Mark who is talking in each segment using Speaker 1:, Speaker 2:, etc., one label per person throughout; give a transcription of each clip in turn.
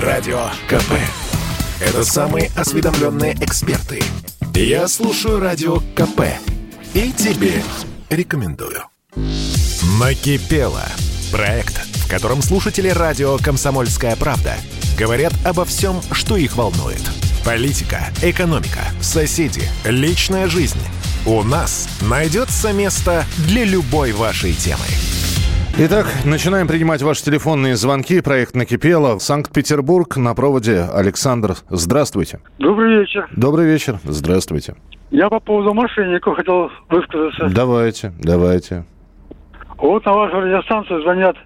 Speaker 1: Радио КП. Это самые осведомленные эксперты. Я слушаю Радио КП. И тебе рекомендую. Накипело. Проект, в котором слушатели радио «Комсомольская правда» говорят обо всем, что их волнует. Политика, экономика, соседи, личная жизнь. У нас найдется место для любой вашей темы.
Speaker 2: Итак, начинаем принимать ваши телефонные звонки. Проект «Накипело». Санкт-Петербург. На проводе Александр. Здравствуйте.
Speaker 3: Добрый вечер.
Speaker 2: Добрый вечер. Здравствуйте.
Speaker 3: Я по поводу мошенников хотел высказаться.
Speaker 2: Давайте, давайте.
Speaker 3: Вот на вашу радиостанцию звонят,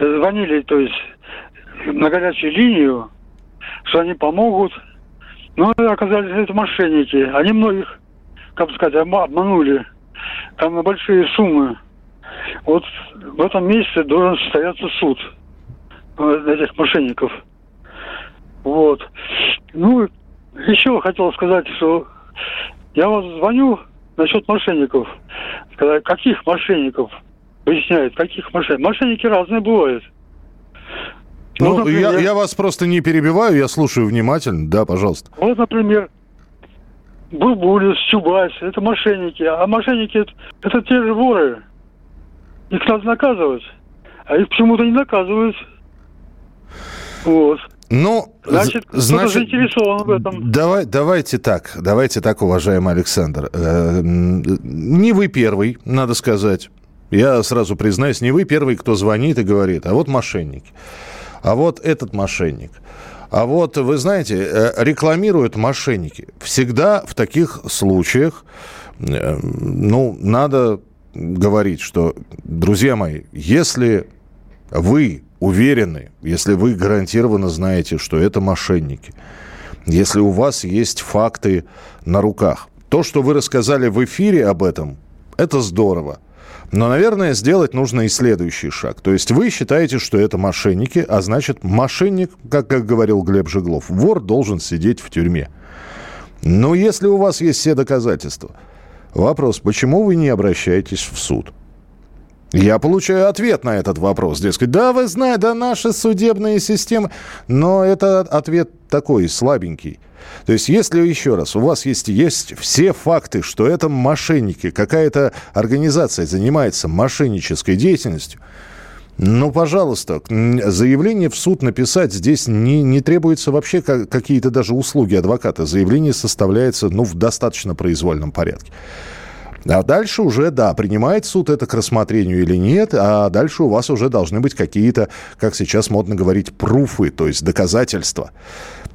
Speaker 3: э, звонили, то есть на горячую линию, что они помогут. Но оказались это мошенники. Они многих, как бы сказать, обма- обманули. Там на большие суммы. Вот в этом месяце должен состояться суд э, этих мошенников. Вот. Ну, еще хотел сказать, что я вот звоню насчет мошенников. Сказать, каких мошенников? Выясняют, каких мошенников. Мошенники разные бывают.
Speaker 2: Ну, я,
Speaker 3: например-
Speaker 2: я вас просто не перебиваю, я слушаю внимательно. Да, пожалуйста.
Speaker 3: Вот, например, Бурбулис, Чубайс, это мошенники. А мошенники это, это те же воры. Их надо наказывать. А их почему-то не наказывают. Вот.
Speaker 2: Ну,
Speaker 3: Значит,
Speaker 2: значит,
Speaker 3: заинтересован в этом.
Speaker 2: Давай, давайте так, давайте так, уважаемый Александр. Э, Не вы первый, надо сказать. Я сразу признаюсь, не вы первый, кто звонит и говорит, а вот мошенники, а вот этот мошенник. А вот, вы знаете, э, рекламируют мошенники. Всегда в таких случаях, э, ну, надо говорить, что, друзья мои, если вы уверены, если вы гарантированно знаете, что это мошенники, если у вас есть факты на руках, то, что вы рассказали в эфире об этом, это здорово. Но, наверное, сделать нужно и следующий шаг. То есть вы считаете, что это мошенники, а значит, мошенник, как, как говорил Глеб Жеглов, вор должен сидеть в тюрьме. Но если у вас есть все доказательства, вопрос, почему вы не обращаетесь в суд? Я получаю ответ на этот вопрос. Дескать, да, вы знаете, да, наши судебные системы. Но это ответ такой слабенький. То есть, если еще раз, у вас есть, есть все факты, что это мошенники, какая-то организация занимается мошеннической деятельностью, ну, пожалуйста, заявление в суд написать здесь не, не требуется вообще ка- какие-то даже услуги адвоката. Заявление составляется, ну, в достаточно произвольном порядке. А дальше уже, да, принимает суд это к рассмотрению или нет, а дальше у вас уже должны быть какие-то, как сейчас модно говорить, пруфы, то есть доказательства.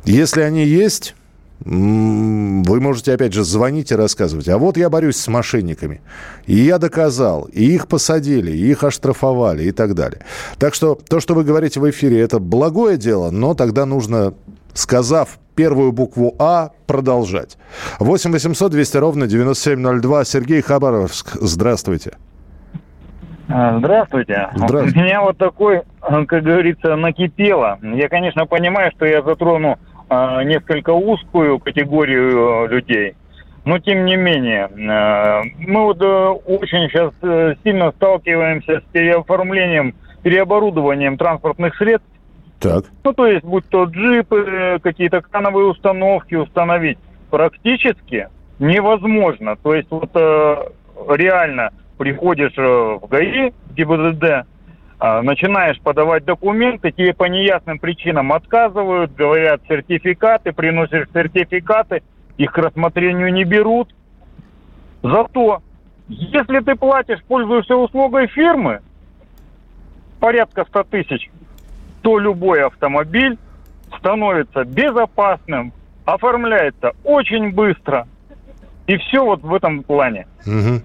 Speaker 2: Если они есть, вы можете, опять же, звонить и рассказывать. А вот я борюсь с мошенниками. И я доказал. И их посадили, и их оштрафовали и так далее. Так что то, что вы говорите в эфире, это благое дело, но тогда нужно, сказав первую букву А, продолжать. 8 800 200 ровно 9702. Сергей Хабаровск. Здравствуйте.
Speaker 4: А, Здравствуйте.
Speaker 2: Здравствуйте.
Speaker 4: У меня вот такой, как говорится, накипело. Я, конечно, понимаю, что я затрону несколько узкую категорию э, людей, но тем не менее, э, мы вот э, очень сейчас сильно сталкиваемся с переоформлением, переоборудованием транспортных средств.
Speaker 2: Так.
Speaker 4: Ну, то есть, будь то джипы, какие-то крановые установки установить, практически невозможно. То есть, вот реально приходишь в ГАИ, ГИБДД, а, начинаешь подавать документы, тебе по неясным причинам отказывают, говорят сертификаты, приносишь сертификаты, их к рассмотрению не берут. Зато, если ты платишь, пользуешься услугой фирмы, порядка 100 тысяч, то любой автомобиль становится безопасным, оформляется очень быстро. И все вот в этом плане.
Speaker 2: Мгм.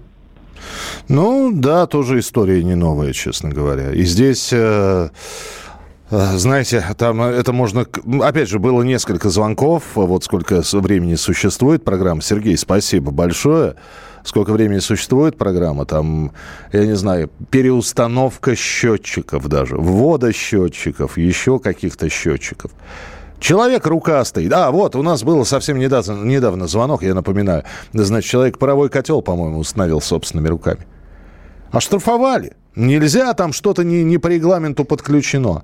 Speaker 2: Ну, да, тоже история не новая, честно говоря. И здесь... э, э, Знаете, там это можно... Опять же, было несколько звонков, вот сколько времени существует программа. Сергей, спасибо большое. Сколько времени существует программа, там, я не знаю, переустановка счетчиков даже, ввода счетчиков, еще каких-то счетчиков. Человек рукастый. А, вот, у нас было совсем недавно, недавно звонок, я напоминаю. Значит, человек паровой котел, по-моему, установил собственными руками. Оштрафовали. Нельзя, там что-то не, не по регламенту подключено.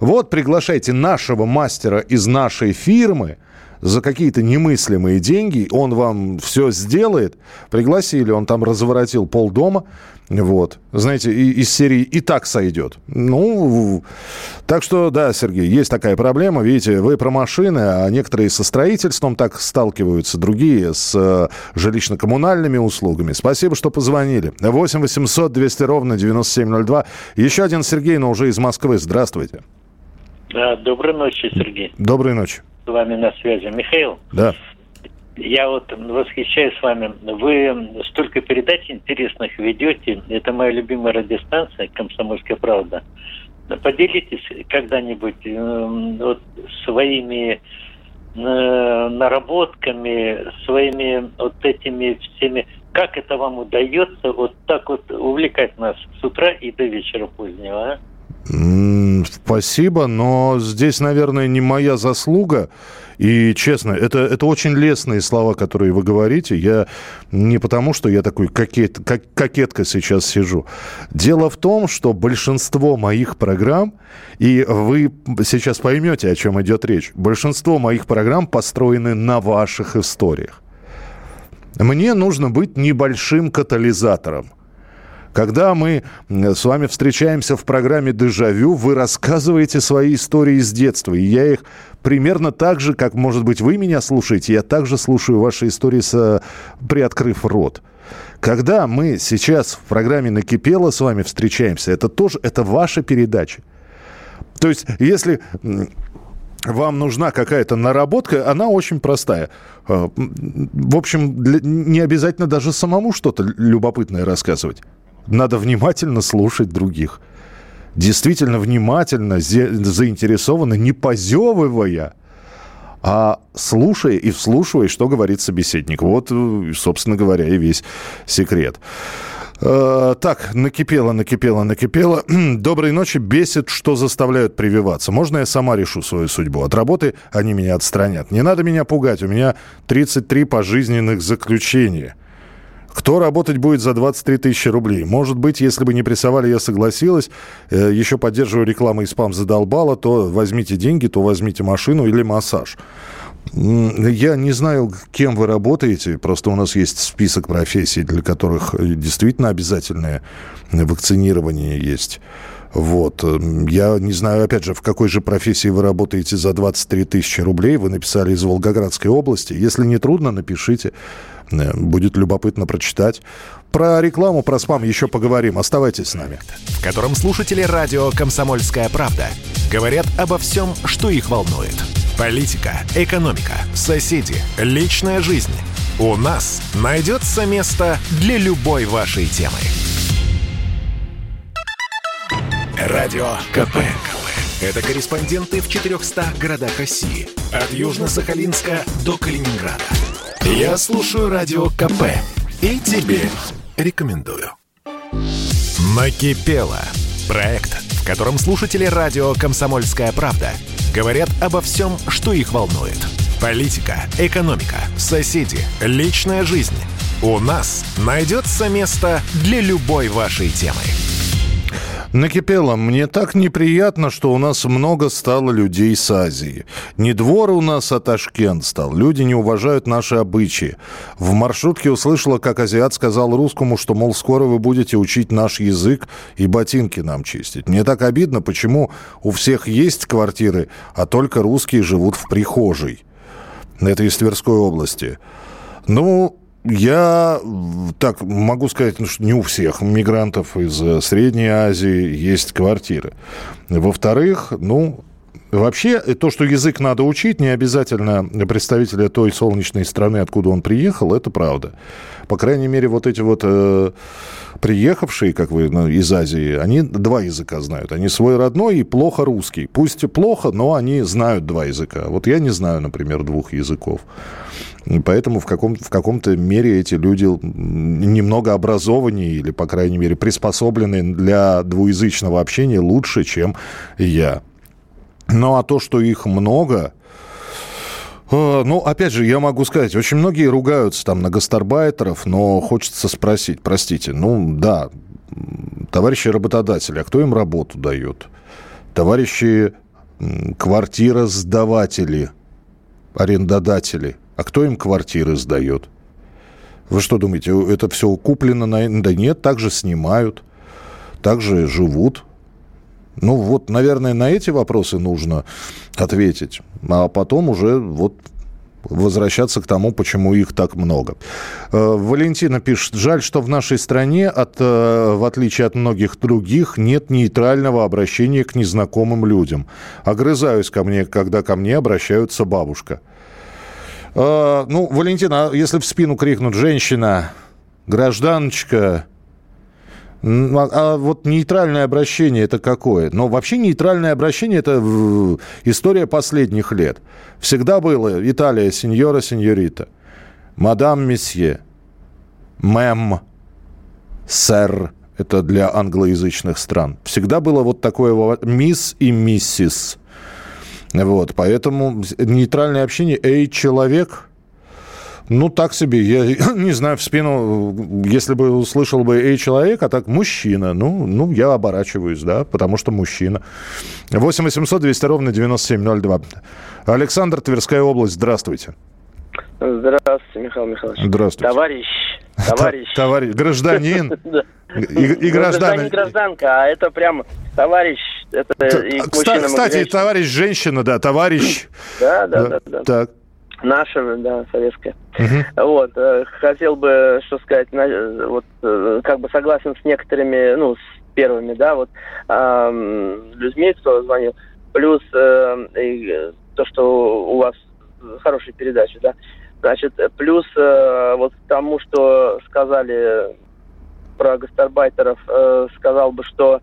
Speaker 2: Вот приглашайте нашего мастера из нашей фирмы за какие-то немыслимые деньги, он вам все сделает. Пригласили, он там разворотил полдома, вот. Знаете, и, из серии и так сойдет. Ну, так что, да, Сергей, есть такая проблема. Видите, вы про машины, а некоторые со строительством так сталкиваются, другие с э, жилищно-коммунальными услугами. Спасибо, что позвонили. 8 800 200 ровно 9702. Еще один Сергей, но уже из Москвы. Здравствуйте.
Speaker 5: Да, доброй ночи, Сергей.
Speaker 2: Доброй ночи.
Speaker 5: С вами на связи. Михаил.
Speaker 2: Да.
Speaker 5: Я вот восхищаюсь с вами. Вы столько передач интересных ведете. Это моя любимая радиостанция «Комсомольская правда». Поделитесь когда-нибудь э, вот, своими э, наработками, своими вот этими всеми, как это вам удается вот так вот увлекать нас с утра и до вечера позднего, а?
Speaker 2: Спасибо, но здесь, наверное, не моя заслуга. И честно, это, это очень лестные слова, которые вы говорите. Я не потому, что я такой кокет, как, кокетка сейчас сижу. Дело в том, что большинство моих программ, и вы сейчас поймете, о чем идет речь, большинство моих программ построены на ваших историях. Мне нужно быть небольшим катализатором. Когда мы с вами встречаемся в программе «Дежавю», вы рассказываете свои истории из детства. И я их примерно так же, как, может быть, вы меня слушаете, я также слушаю ваши истории, с, приоткрыв рот. Когда мы сейчас в программе «Накипело» с вами встречаемся, это тоже, это ваша передача. То есть, если вам нужна какая-то наработка, она очень простая. Э, в общем, не обязательно даже самому что-то любопытное рассказывать. Надо внимательно слушать других. Действительно внимательно, заинтересованно, не позевывая, а слушая и вслушивая, что говорит собеседник. Вот, э, собственно говоря, и весь секрет. Э, так, накипело, накипело, накипело. Доброй ночи. Бесит, что заставляют прививаться. Можно я сама решу свою судьбу? От работы они меня отстранят. Не надо меня пугать. У меня 33 пожизненных заключения. Кто работать будет за 23 тысячи рублей? Может быть, если бы не прессовали, я согласилась. Э, еще поддерживаю рекламу и спам задолбала, то возьмите деньги, то возьмите машину или массаж. Я не знаю, кем вы работаете, просто у нас есть список профессий, для которых действительно обязательное вакцинирование есть. Вот. Я не знаю, опять же, в какой же профессии вы работаете за 23 тысячи рублей. Вы написали из Волгоградской области. Если не трудно, напишите. Э, будет любопытно прочитать. Про рекламу, про спам еще поговорим. Оставайтесь с нами.
Speaker 1: В котором слушатели радио «Комсомольская правда» говорят обо всем, что их волнует. Политика, экономика, соседи, личная жизнь. У нас найдется место для любой вашей темы. Радио КП. Это корреспонденты в 400 городах России. От Южно-Сахалинска до Калининграда. Я слушаю Радио КП и тебе рекомендую. Накипело. Проект, в котором слушатели радио «Комсомольская правда» говорят обо всем, что их волнует. Политика, экономика, соседи, личная жизнь. У нас найдется место для любой вашей темы.
Speaker 2: Накипело. Мне так неприятно, что у нас много стало людей с Азии. Не двор у нас, а Ташкент стал. Люди не уважают наши обычаи. В маршрутке услышала, как азиат сказал русскому, что, мол, скоро вы будете учить наш язык и ботинки нам чистить. Мне так обидно, почему у всех есть квартиры, а только русские живут в прихожей. Это из Тверской области. Ну, я так могу сказать, ну, что не у всех мигрантов из э, Средней Азии есть квартиры. Во-вторых, ну, Вообще, то, что язык надо учить, не обязательно представителя той солнечной страны, откуда он приехал, это правда. По крайней мере, вот эти вот э, приехавшие, как вы, ну, из Азии, они два языка знают. Они свой родной и плохо русский. Пусть и плохо, но они знают два языка. Вот я не знаю, например, двух языков. Поэтому в, каком, в каком-то мере эти люди немного образованнее или, по крайней мере, приспособлены для двуязычного общения лучше, чем я. Ну, а то, что их много, э, ну, опять же, я могу сказать, очень многие ругаются там на гастарбайтеров, но хочется спросить, простите, ну, да, товарищи работодатели, а кто им работу дает? Товарищи квартиросдаватели, арендодатели. А кто им квартиры сдает? Вы что думаете, это все куплено на... Да нет, также снимают, также живут. Ну вот, наверное, на эти вопросы нужно ответить. А потом уже вот возвращаться к тому, почему их так много. Э, Валентина пишет, жаль, что в нашей стране, от, э, в отличие от многих других, нет нейтрального обращения к незнакомым людям. Огрызаюсь ко мне, когда ко мне обращаются бабушка. Э, ну, Валентина, а если в спину крикнут «женщина», «гражданочка», а, а вот нейтральное обращение это какое? Но вообще нейтральное обращение это история последних лет. Всегда было Италия, сеньора, сеньорита, мадам, месье, мэм, сэр. Это для англоязычных стран. Всегда было вот такое мисс и миссис. Вот, поэтому нейтральное общение, эй, человек, ну, так себе. Я не знаю, в спину, если бы услышал бы «эй, человек», а так «мужчина». Ну, ну, я оборачиваюсь, да, потому что мужчина. 8 800 200 ровно 9702. Александр, Тверская область, здравствуйте.
Speaker 6: Здравствуйте, Михаил Михайлович.
Speaker 2: Здравствуйте.
Speaker 6: Товарищ. Товарищ.
Speaker 2: Товарищ. Гражданин. И, гражданин.
Speaker 6: Гражданка, а это прям товарищ. Это и
Speaker 2: Кстати, товарищ женщина, да, товарищ.
Speaker 6: Да, да, да. да.
Speaker 2: Так.
Speaker 6: Наша, да, советская. Угу. Вот, э, хотел бы, что сказать, вот, э, как бы согласен с некоторыми, ну, с первыми, да, вот, э, людьми, кто звонил. Плюс э, то, что у вас хорошая передача, да. Значит, плюс э, вот к тому, что сказали про гастарбайтеров, э, сказал бы, что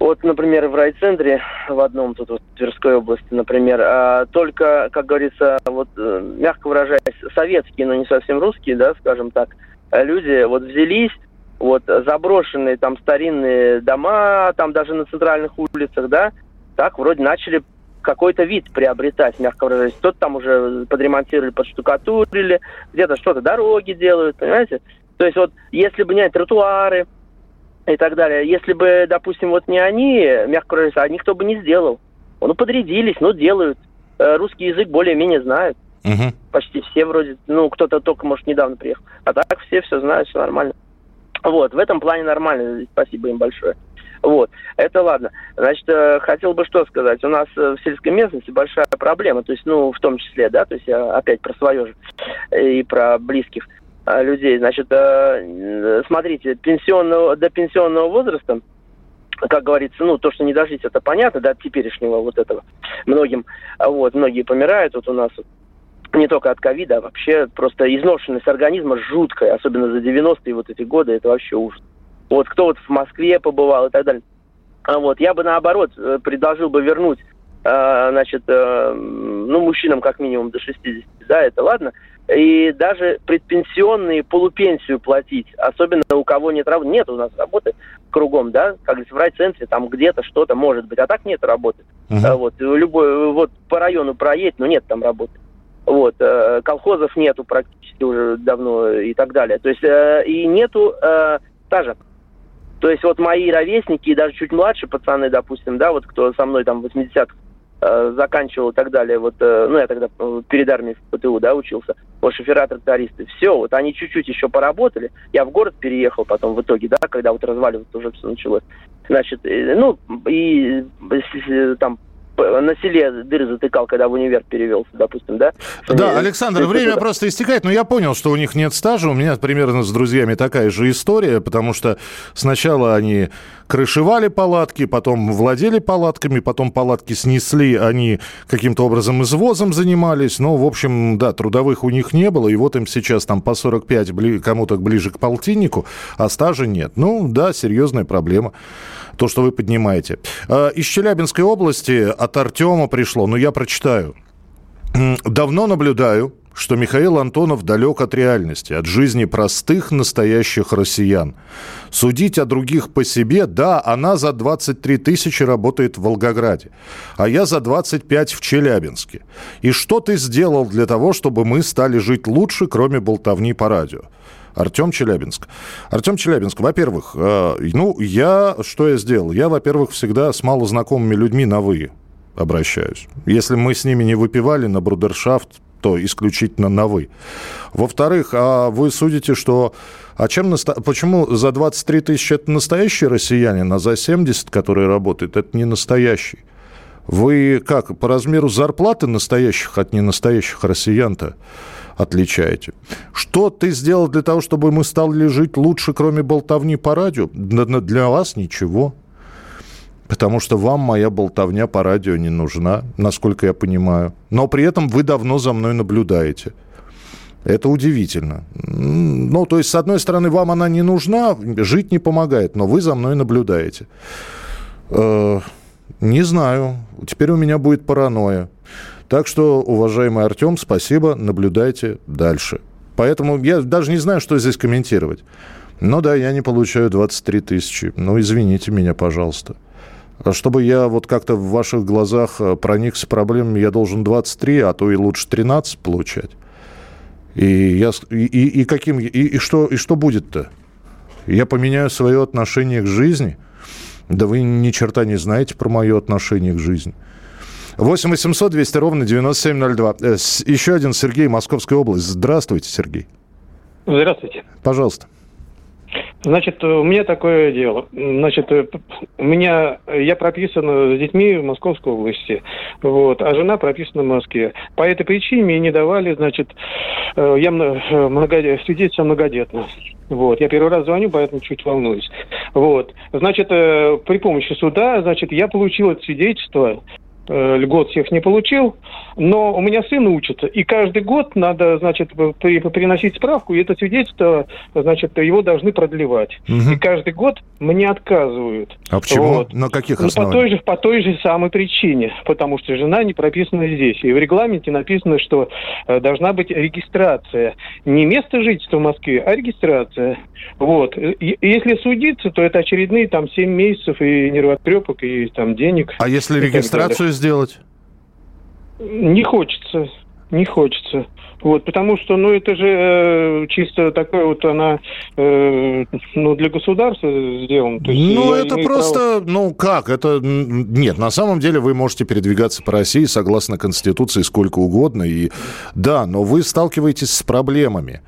Speaker 6: вот, например, в райцентре, в одном тут вот, Тверской области, например, а, только, как говорится, вот, э, мягко выражаясь, советские, но не совсем русские, да, скажем так, люди вот взялись, вот, заброшенные там старинные дома, там даже на центральных улицах, да, так вроде начали какой-то вид приобретать, мягко выражаясь. Кто-то там уже подремонтировали, подштукатурили, где-то что-то дороги делают, понимаете? То есть вот если бы не тротуары, и так далее. Если бы, допустим, вот не они, мягко говоря, а никто бы не сделал. Ну, подрядились, ну, делают. Э, русский язык более-менее знают. Угу. Почти все вроде, ну, кто-то только, может, недавно приехал. А так все все знают, все нормально. Вот, в этом плане нормально, спасибо им большое. Вот, это ладно. Значит, э, хотел бы что сказать. У нас э, в сельской местности большая проблема, то есть, ну, в том числе, да, то есть опять про свое же и про близких. Э, людей. Значит, э, смотрите, пенсионного, до пенсионного возраста как говорится, ну, то, что не дожить, это понятно, да, от теперешнего вот этого. Многим, вот, многие помирают, вот у нас не только от ковида, а вообще просто изношенность организма жуткая, особенно за 90-е вот эти годы, это вообще ужас. Вот кто вот в Москве побывал и так далее. А вот я бы наоборот э, предложил бы вернуть, значит, ну, мужчинам как минимум до 60, да, это ладно, и даже предпенсионные полупенсию платить, особенно у кого нет работы. Нет у нас работы кругом, да, как говорится, в райцентре там где-то что-то может быть, а так нет работы. Uh-huh. Вот, любой, вот по району проедь, но нет там работы. Вот, э, колхозов нету практически уже давно и так далее. То есть, э, и нету э, стажа. То есть вот мои ровесники и даже чуть младше пацаны, допустим, да, вот кто со мной там в 80-х Э, заканчивал и так далее, вот, э, ну, я тогда э, перед армией в ПТУ, да, учился, вот, шофера-трактористы, все, вот, они чуть-чуть еще поработали, я в город переехал потом в итоге, да, когда вот разваливаться уже все началось, значит, ну, и там на селе дыры затыкал, когда в универ перевелся, допустим, да?
Speaker 2: Да, Александр, время просто истекает, но я понял, что у них нет стажа. У меня примерно с друзьями такая же история, потому что сначала они крышевали палатки, потом владели палатками, потом палатки снесли, они каким-то образом извозом занимались. Ну, в общем, да, трудовых у них не было, и вот им сейчас там по 45, кому-то ближе к полтиннику, а стажа нет. Ну, да, серьезная проблема то, что вы поднимаете. А, из Челябинской области от Артема пришло, ну, я прочитаю. Давно наблюдаю, что Михаил Антонов далек от реальности, от жизни простых настоящих россиян. Судить о других по себе, да, она за 23 тысячи работает в Волгограде, а я за 25 в Челябинске. И что ты сделал для того, чтобы мы стали жить лучше, кроме болтовни по радио? Артем Челябинск. Артем Челябинск, во-первых, э, ну, я, что я сделал? Я, во-первых, всегда с малознакомыми людьми на «вы» обращаюсь. Если мы с ними не выпивали на брудершафт, то исключительно на «вы». Во-вторых, а вы судите, что... А чем наста... Почему за 23 тысячи это настоящий россиянин, а за 70, который работает, это не настоящий? Вы как, по размеру зарплаты настоящих от ненастоящих россиян-то отличаете? Что ты сделал для того, чтобы мы стали жить лучше, кроме болтовни по радио? Для вас ничего. Потому что вам моя болтовня по радио не нужна, насколько я понимаю. Но при этом вы давно за мной наблюдаете. Это удивительно. Ну, то есть, с одной стороны, вам она не нужна, жить не помогает, но вы за мной наблюдаете. Э, не знаю. Теперь у меня будет паранойя. Так что, уважаемый Артем, спасибо, наблюдайте дальше. Поэтому я даже не знаю, что здесь комментировать. Ну да, я не получаю 23 тысячи. Ну, извините меня, пожалуйста. Чтобы я вот как-то в ваших глазах э, проникся проблемами, я должен 23, а то и лучше 13 получать. И, я, и, и, и каким, и, и, что, и что будет-то? Я поменяю свое отношение к жизни? Да вы ни черта не знаете про мое отношение к жизни. 8 800 200 ровно 9702. Э, еще один Сергей, Московская область. Здравствуйте, Сергей.
Speaker 7: Здравствуйте.
Speaker 2: Пожалуйста.
Speaker 7: Значит, у меня такое дело. Значит, у меня я прописан с детьми в Московской области, вот, а жена прописана в Москве. По этой причине мне не давали, значит, э, я многодет, свидетельство многодетно. Вот, я первый раз звоню, поэтому чуть волнуюсь. Вот, значит, э, при помощи суда, значит, я получил это свидетельство Э, льгот всех не получил, но у меня сын учится, и каждый год надо, значит, при, приносить справку, и это свидетельство, значит, его должны продлевать. Угу. И каждый год мне отказывают.
Speaker 2: А почему? Вот. На каких основаниях?
Speaker 7: Ну, по той, же, по той же самой причине, потому что жена не прописана здесь. И в регламенте написано, что э, должна быть регистрация. Не место жительства в Москве, а регистрация. Вот. И, если судиться, то это очередные там 7 месяцев и нервотрепок, и там денег.
Speaker 2: А если регистрацию сделать?
Speaker 7: Не хочется, не хочется. Вот, потому что, ну, это же э, чисто такая вот она, э, ну, для государства сделана.
Speaker 2: ну, это просто, право... ну, как, это, нет, на самом деле вы можете передвигаться по России согласно Конституции сколько угодно, и да, но вы сталкиваетесь с проблемами.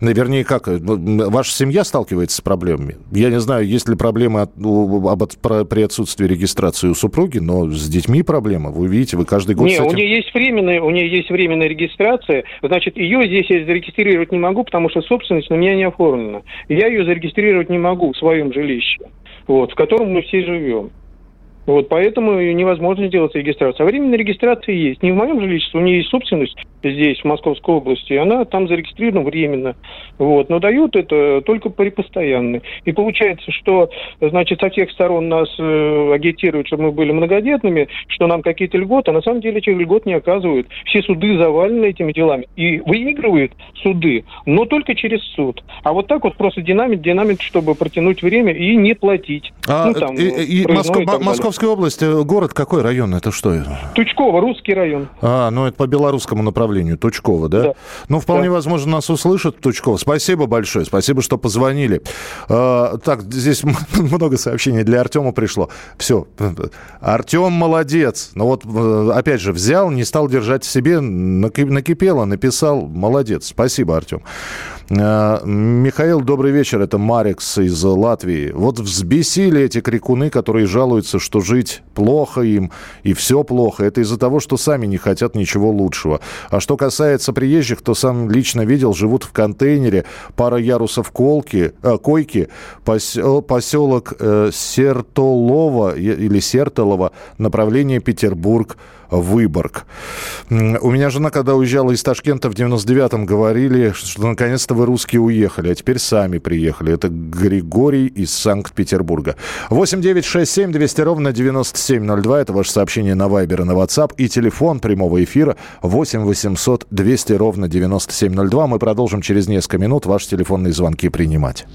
Speaker 2: Вернее, как, э, ваша семья сталкивается с проблемами? Я не знаю, есть ли проблемы от, от, при отсутствии регистрации у супруги, но с детьми проблема. Вы видите, вы каждый год
Speaker 7: Нет,
Speaker 2: этим...
Speaker 7: у нее есть временная, у нее есть временная регистрация. Значит, ее здесь я зарегистрировать не могу, потому что собственность на меня не оформлена. Я ее зарегистрировать не могу в своем жилище, вот, в котором мы все живем. Вот, поэтому невозможно сделать регистрацию. А временная регистрация есть. Не в моем жилище, у нее есть собственность здесь, в Московской области, она там зарегистрирована временно. Вот, но дают это только при постоянной. И получается, что, значит, со всех сторон нас э, агитируют, чтобы мы были многодетными, что нам какие-то льготы, а на самом деле этих льгот не оказывают. Все суды завалены этими делами. И выигрывают суды, но только через суд. А вот так вот просто динамит, динамит, чтобы протянуть время и не платить.
Speaker 2: А, ну, там, и, и Москва, и Московская область, город какой район? Это что?
Speaker 7: Тучково, русский район.
Speaker 2: А, ну это по белорусскому направлению, Тучково, да? да. Ну, вполне да. возможно, нас услышат Тучково. Спасибо большое, спасибо, что позвонили. А, так, здесь много сообщений для Артема пришло. Все, Артем молодец. Ну вот, э, опять же, взял, не стал держать в себе, накипело, написал. Молодец. Спасибо, Артем. А, Михаил, добрый вечер. Это Марикс из Латвии. Вот взбесили эти крикуны, которые жалуются, что жить плохо им и все плохо. Это из-за того, что сами не хотят ничего лучшего. А что касается приезжих, то сам лично видел, живут в контейнере, пара ярусов колки, э, койки, поселок э, Сертолово или Сертолово, направление Петербург, Выборг. У меня жена, когда уезжала из Ташкента в 99-м, говорили, что наконец-то вы русские уехали, а теперь сами приехали. Это Григорий из Санкт-Петербурга. 8 9 6 7 200 ровно 9702. Это ваше сообщение на Вайбер и на WhatsApp. И телефон прямого эфира 8 800 200 ровно 9702. Мы продолжим через несколько минут ваши телефонные звонки принимать.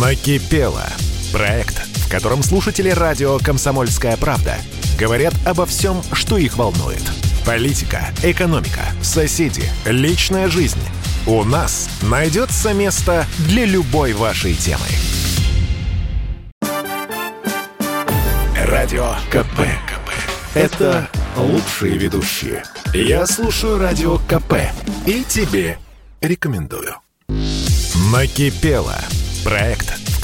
Speaker 1: Накипело. Проект, в котором слушатели радио «Комсомольская правда» говорят обо всем, что их волнует. Политика, экономика, соседи, личная жизнь. У нас найдется место для любой вашей темы. Радио КП. КП. Это лучшие ведущие. Я слушаю Радио КП и тебе рекомендую. Накипело. Проект,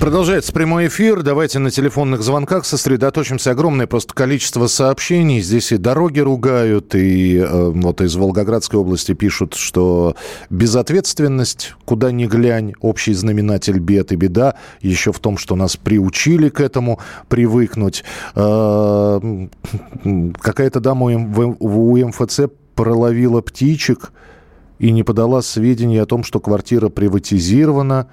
Speaker 2: Продолжается прямой эфир. Давайте на телефонных звонках сосредоточимся. Огромное просто количество сообщений. Здесь и дороги ругают, и э, вот из Волгоградской области пишут, что безответственность, куда ни глянь, общий знаменатель бед и беда. Еще в том, что нас приучили к этому привыкнуть. Э, какая-то дама у МФЦ проловила птичек и не подала сведений о том, что квартира приватизирована.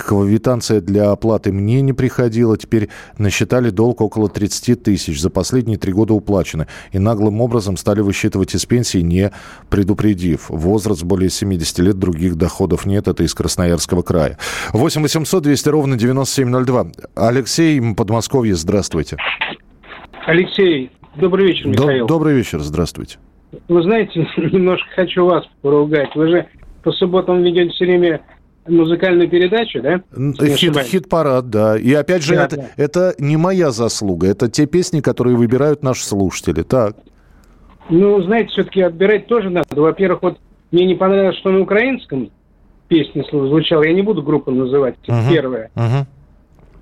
Speaker 2: Квитанция для оплаты мне не приходила. Теперь насчитали долг около 30 тысяч. За последние три года уплачены. И наглым образом стали высчитывать из пенсии, не предупредив. Возраст более 70 лет, других доходов нет. Это из Красноярского края. 8 800 200 ровно 9702. Алексей, Подмосковье, здравствуйте.
Speaker 7: Алексей, добрый вечер, Михаил.
Speaker 2: Добрый вечер, здравствуйте.
Speaker 7: Вы знаете, немножко хочу вас поругать. Вы же по субботам ведете все время музыкальную передачу, да?
Speaker 2: Хит, хит-парад, да. И опять же, да, это, да. это не моя заслуга, это те песни, которые выбирают наши слушатели. Так.
Speaker 7: Ну, знаете, все-таки отбирать тоже надо. Во-первых, вот мне не понравилось, что на украинском песня звучала. Я не буду группу называть. Uh-huh. Первое. Uh-huh.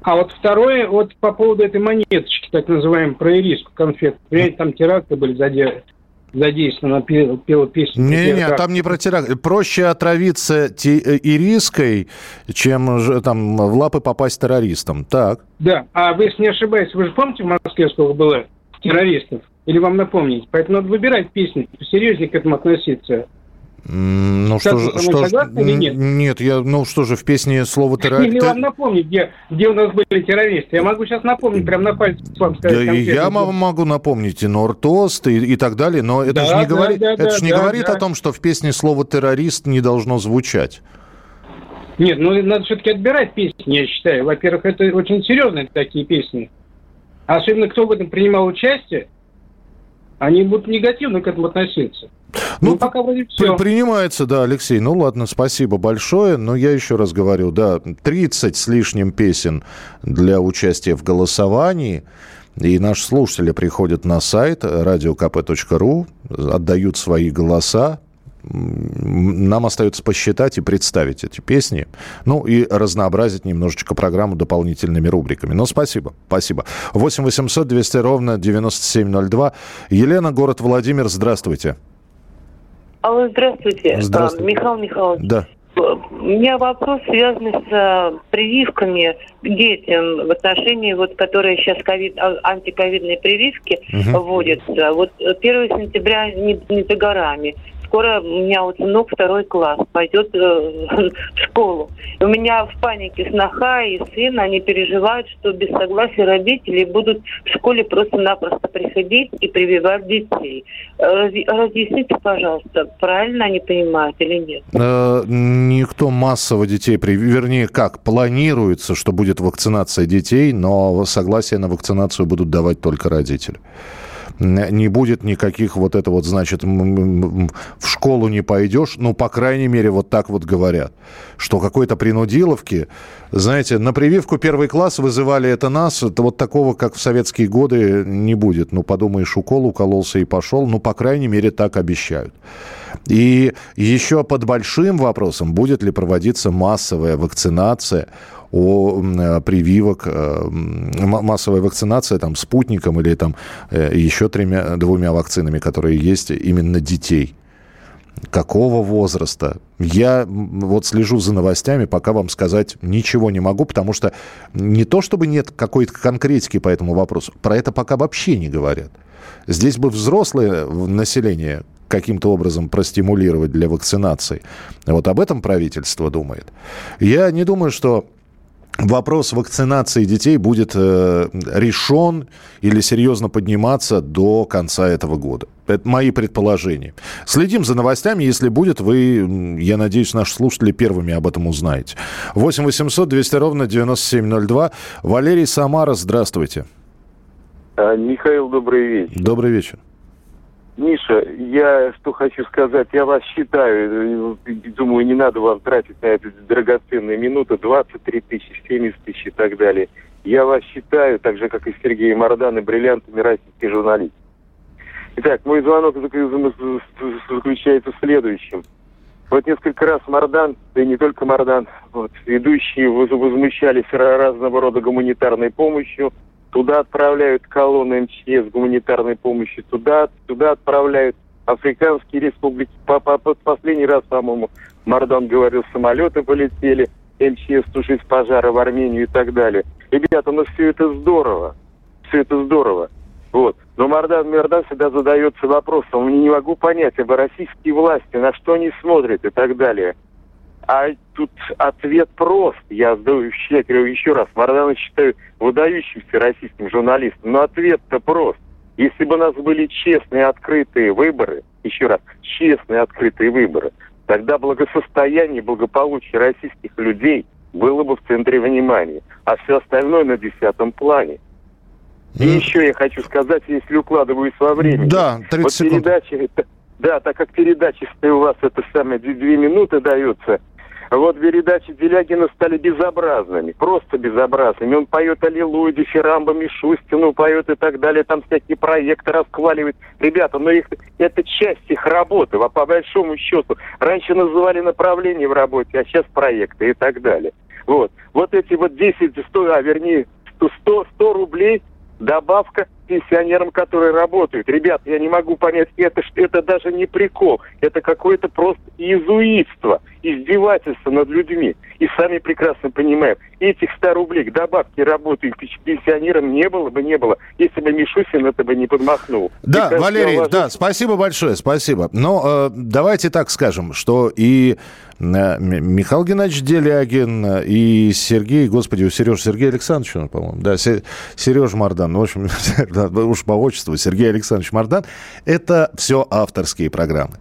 Speaker 7: А вот второе, вот по поводу этой монеточки, так называемой, про ириску конфет. Понимаете, там теракты были задержаны задействована, пела, пела песню.
Speaker 2: Не-не, там не про теракт. Проще отравиться э, ириской, чем там в лапы попасть террористам. Так.
Speaker 7: Да, а вы, если не ошибаюсь, вы же помните в Москве сколько было террористов? Или вам напомнить? Поэтому надо выбирать песни, серьезнее к этому относиться.
Speaker 2: Ну что же, что или нет? Нет, я, ну что же, в песне слово террорист.
Speaker 7: Или вам напомнить, где, где у нас были террористы. Я могу сейчас напомнить, прям на пальце вам сказать.
Speaker 2: Да, я могу напомнить и Нортост, и, и так далее, но это да, же не, да, говорит, да, это да, же не да, говорит да. о том, что в песне слово террорист не должно звучать.
Speaker 7: Нет, ну надо все-таки отбирать песни, я считаю. Во-первых, это очень серьезные такие песни. Особенно кто в этом принимал участие, они будут негативно к этому относиться.
Speaker 2: Ну, ну пока вроде все. Принимается, да, Алексей. Ну ладно, спасибо большое. Но я еще раз говорю, да, 30 с лишним песен для участия в голосовании. И наши слушатели приходят на сайт radiokp.ru, отдают свои голоса, нам остается посчитать и представить эти песни, ну и разнообразить немножечко программу дополнительными рубриками. Но спасибо, спасибо. 8 800 200 ровно 9702. Елена, город Владимир, здравствуйте.
Speaker 8: Алло, здравствуйте.
Speaker 2: Здравствуйте.
Speaker 8: Михаил Михайлович.
Speaker 2: Да.
Speaker 8: У меня вопрос связан с э, прививками детям в отношении, вот, которые сейчас ковид, а, антиковидные прививки угу. вводятся. Вот 1 сентября не, не за горами скоро у меня вот сынок второй класс пойдет э, в школу. У меня в панике сноха и сын, они переживают, что без согласия родителей будут в школе просто-напросто приходить и прививать детей. Разъясните, пожалуйста, правильно они понимают или нет?
Speaker 2: Э, никто массово детей, вернее, как, планируется, что будет вакцинация детей, но согласие на вакцинацию будут давать только родители не будет никаких вот это вот, значит, в школу не пойдешь, ну, по крайней мере, вот так вот говорят, что какой-то принудиловки, знаете, на прививку первый класс вызывали это нас, это вот такого, как в советские годы, не будет. Ну, подумаешь, укол укололся и пошел, ну, по крайней мере, так обещают. И еще под большим вопросом, будет ли проводиться массовая вакцинация о э, прививок, э, массовая вакцинация там спутником или там э, еще тремя, двумя вакцинами, которые есть именно детей. Какого возраста? Я вот слежу за новостями, пока вам сказать ничего не могу, потому что не то чтобы нет какой-то конкретики по этому вопросу, про это пока вообще не говорят. Здесь бы взрослое население каким-то образом простимулировать для вакцинации. Вот об этом правительство думает. Я не думаю, что вопрос вакцинации детей будет э, решен или серьезно подниматься до конца этого года. Это мои предположения. Следим за новостями. Если будет, вы, я надеюсь, наши слушатели первыми об этом узнаете. 8 800 200 ровно 9702. Валерий Самара, здравствуйте.
Speaker 9: А, Михаил, добрый вечер.
Speaker 2: Добрый вечер.
Speaker 9: Миша, я что хочу сказать, я вас считаю, думаю, не надо вам тратить на это драгоценные минуты, 23 тысячи, 70 тысяч и так далее. Я вас считаю, так же, как и Сергей Мордан, и бриллиантами российских журналистов. Итак, мой звонок заключается в следующем. Вот несколько раз Мардан, да и не только Мардан, вот, ведущие возмущались разного рода гуманитарной помощью, туда отправляют колонны МЧС гуманитарной помощью, туда, туда отправляют африканские республики. По, по, по, последний раз, по-моему, Мардан говорил, самолеты полетели, МЧС тушить пожары в Армению и так далее. Ребята, ну все это здорово. Все это здорово. Вот. Но Мардан Мердан всегда задается вопросом, не могу понять, об российские власти, на что они смотрят и так далее. А тут ответ прост. Я я говорю еще раз, Мардана считаю выдающимся российским журналистом, но ответ-то прост. Если бы у нас были честные, открытые выборы, еще раз, честные, открытые выборы, тогда благосостояние, благополучие российских людей было бы в центре внимания, а все остальное на десятом плане. И mm. еще я хочу сказать, если укладываюсь во время.
Speaker 2: Да, 30 вот секунд.
Speaker 9: Передача, да, так как передача у вас это самое две минуты дается, вот передачи Делягина стали безобразными, просто безобразными. Он поет «Аллилуйя», дифирамбо, Мишустину поет и так далее, там всякие проекты расхваливает. Ребята, но ну их, это часть их работы, по большому счету. Раньше называли направления в работе, а сейчас проекты и так далее. Вот, вот эти вот 10, 100, а вернее 100, 100 рублей добавка пенсионерам, которые работают. Ребят, я не могу понять, это, это даже не прикол, это какое-то просто изуитство, издевательство над людьми. И сами прекрасно понимаем, этих 100 рублей к добавке работающим пенсионерам не было бы, не было, если бы Мишусин это бы не подмахнул.
Speaker 2: Да, и, Валерий, уважаю... да, спасибо большое, спасибо. Но э, давайте так скажем, что и э, Михаил Геннадьевич Делягин и Сергей, господи, у Сережи Сергей Александрович, по-моему, да, Сереж Мардан, ну, в общем, уж по отчеству, Сергей Александрович Мардан, это все авторские программы.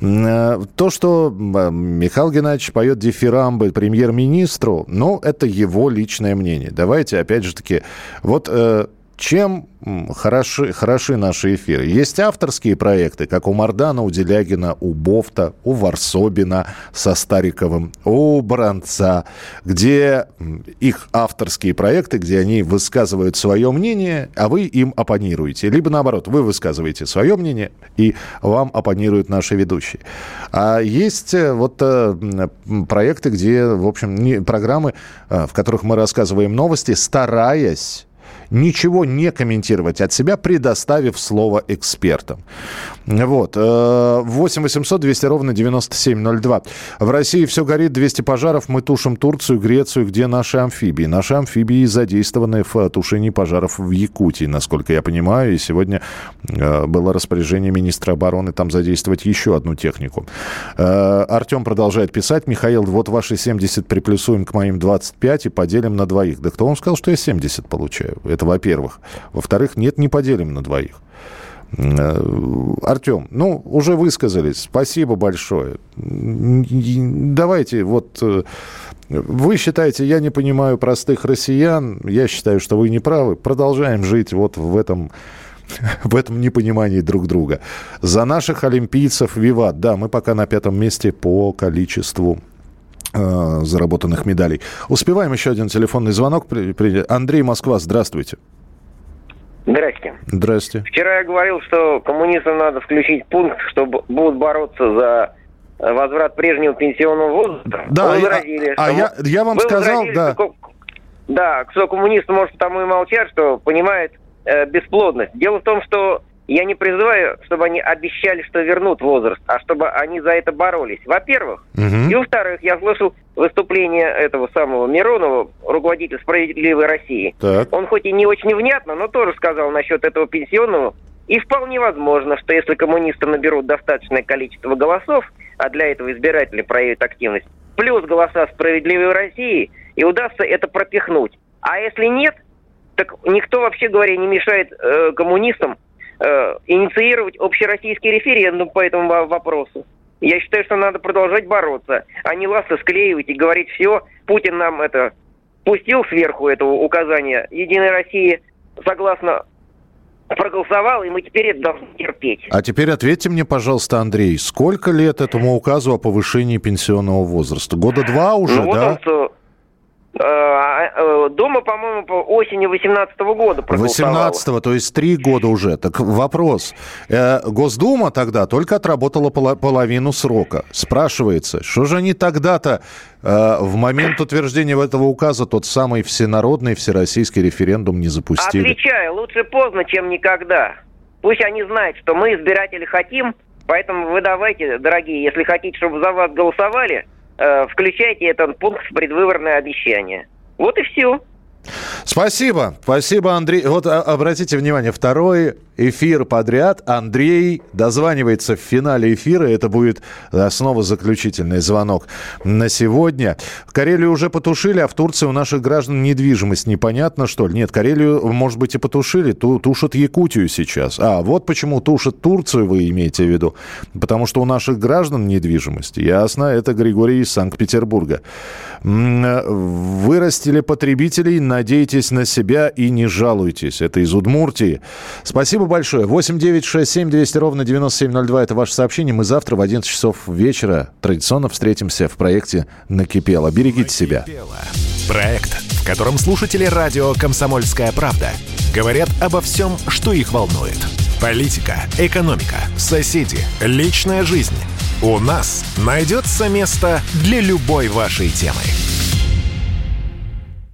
Speaker 2: Э, то, что Михаил Геннадьевич поет дифирамбы премьер-министру, ну, это его личное мнение. Давайте, опять же таки, вот э, чем хороши, хороши наши эфиры? Есть авторские проекты, как у Мардана, у Делягина, у Бофта, у Варсобина со Стариковым, у Бранца, где их авторские проекты, где они высказывают свое мнение, а вы им оппонируете. Либо наоборот, вы высказываете свое мнение, и вам оппонируют наши ведущие. А есть э, вот э, проекты, где, в общем, программы, э, в которых мы рассказываем новости, стараясь ничего не комментировать от себя, предоставив слово экспертам. Вот. 8 800 200 ровно 9702. В России все горит, 200 пожаров. Мы тушим Турцию, Грецию, где наши амфибии. Наши амфибии задействованы в тушении пожаров в Якутии, насколько я понимаю. И сегодня э, было распоряжение министра обороны там задействовать еще одну технику. Э, Артем продолжает писать. Михаил, вот ваши 70 приплюсуем к моим 25 и поделим на двоих. Да кто вам сказал, что я 70 получаю? Это во-первых. Во-вторых, нет, не поделим на двоих. Э, Артем, ну, уже высказались. Спасибо большое. Давайте вот... Э, вы считаете, я не понимаю простых россиян, я считаю, что вы не правы. Продолжаем жить вот в этом в этом непонимании друг друга. За наших олимпийцев виват. Да, мы пока на пятом месте по количеству заработанных медалей. Успеваем еще один телефонный звонок. Андрей Москва, здравствуйте.
Speaker 10: Здрасте.
Speaker 2: Здрасте.
Speaker 10: Вчера я говорил, что коммунистам надо включить пункт, что будут бороться за возврат прежнего пенсионного возраста.
Speaker 2: Да, Вы возразили, а, а я, я вам сказал, да.
Speaker 10: Что, да, что коммунисты, может, потому и молчат, что понимает э, бесплодность. Дело в том, что я не призываю, чтобы они обещали, что вернут возраст, а чтобы они за это боролись. Во-первых. Угу. И во-вторых, я слышал выступление этого самого Миронова, руководителя «Справедливой России». Так. Он хоть и не очень внятно, но тоже сказал насчет этого пенсионного. И вполне возможно, что если коммунисты наберут достаточное количество голосов, а для этого избиратели проявят активность, плюс голоса «Справедливой России», и удастся это пропихнуть. А если нет, так никто, вообще говоря, не мешает э, коммунистам э, инициировать общероссийский референдум по этому вопросу. Я считаю, что надо продолжать бороться, а не ласты склеивать и говорить все. Путин нам это пустил сверху этого указания Единой России, согласно проголосовал, и мы теперь это должны терпеть.
Speaker 2: А теперь ответьте мне, пожалуйста, Андрей, сколько лет этому указу о повышении пенсионного возраста? Года два уже, ну,
Speaker 10: да? Вот он, Э, э, дома, по-моему, по осени 18 года
Speaker 2: 18 то есть три года уже. Так вопрос. Э, Госдума тогда только отработала половину срока. Спрашивается, что же они тогда-то в момент утверждения этого указа тот самый всенародный всероссийский референдум не запустили?
Speaker 10: Отвечаю, лучше поздно, чем никогда. Пусть они знают, что мы, избиратели, хотим, поэтому вы давайте, дорогие, если хотите, чтобы за вас голосовали, Э, включайте этот пункт в предвыборное обещание. Вот и все.
Speaker 2: Спасибо. Спасибо, Андрей. Вот а, обратите внимание, второй эфир подряд. Андрей дозванивается в финале эфира. Это будет снова заключительный звонок на сегодня. Карелию уже потушили, а в Турции у наших граждан недвижимость. Непонятно, что ли? Нет, Карелию, может быть, и потушили. Ту, тушат Якутию сейчас. А, вот почему тушат Турцию, вы имеете в виду. Потому что у наших граждан недвижимость. Ясно, это Григорий из Санкт-Петербурга. Вырастили потребителей, надейтесь на себя и не жалуйтесь. Это из Удмуртии. Спасибо большое. 8 9 6 7 200 ровно 9702. Это ваше сообщение. Мы завтра в 11 часов вечера традиционно встретимся в проекте «Накипело». Берегите себя.
Speaker 1: Проект, в котором слушатели радио «Комсомольская правда» говорят обо всем, что их волнует. Политика, экономика, соседи, личная жизнь. У нас найдется место для любой вашей темы.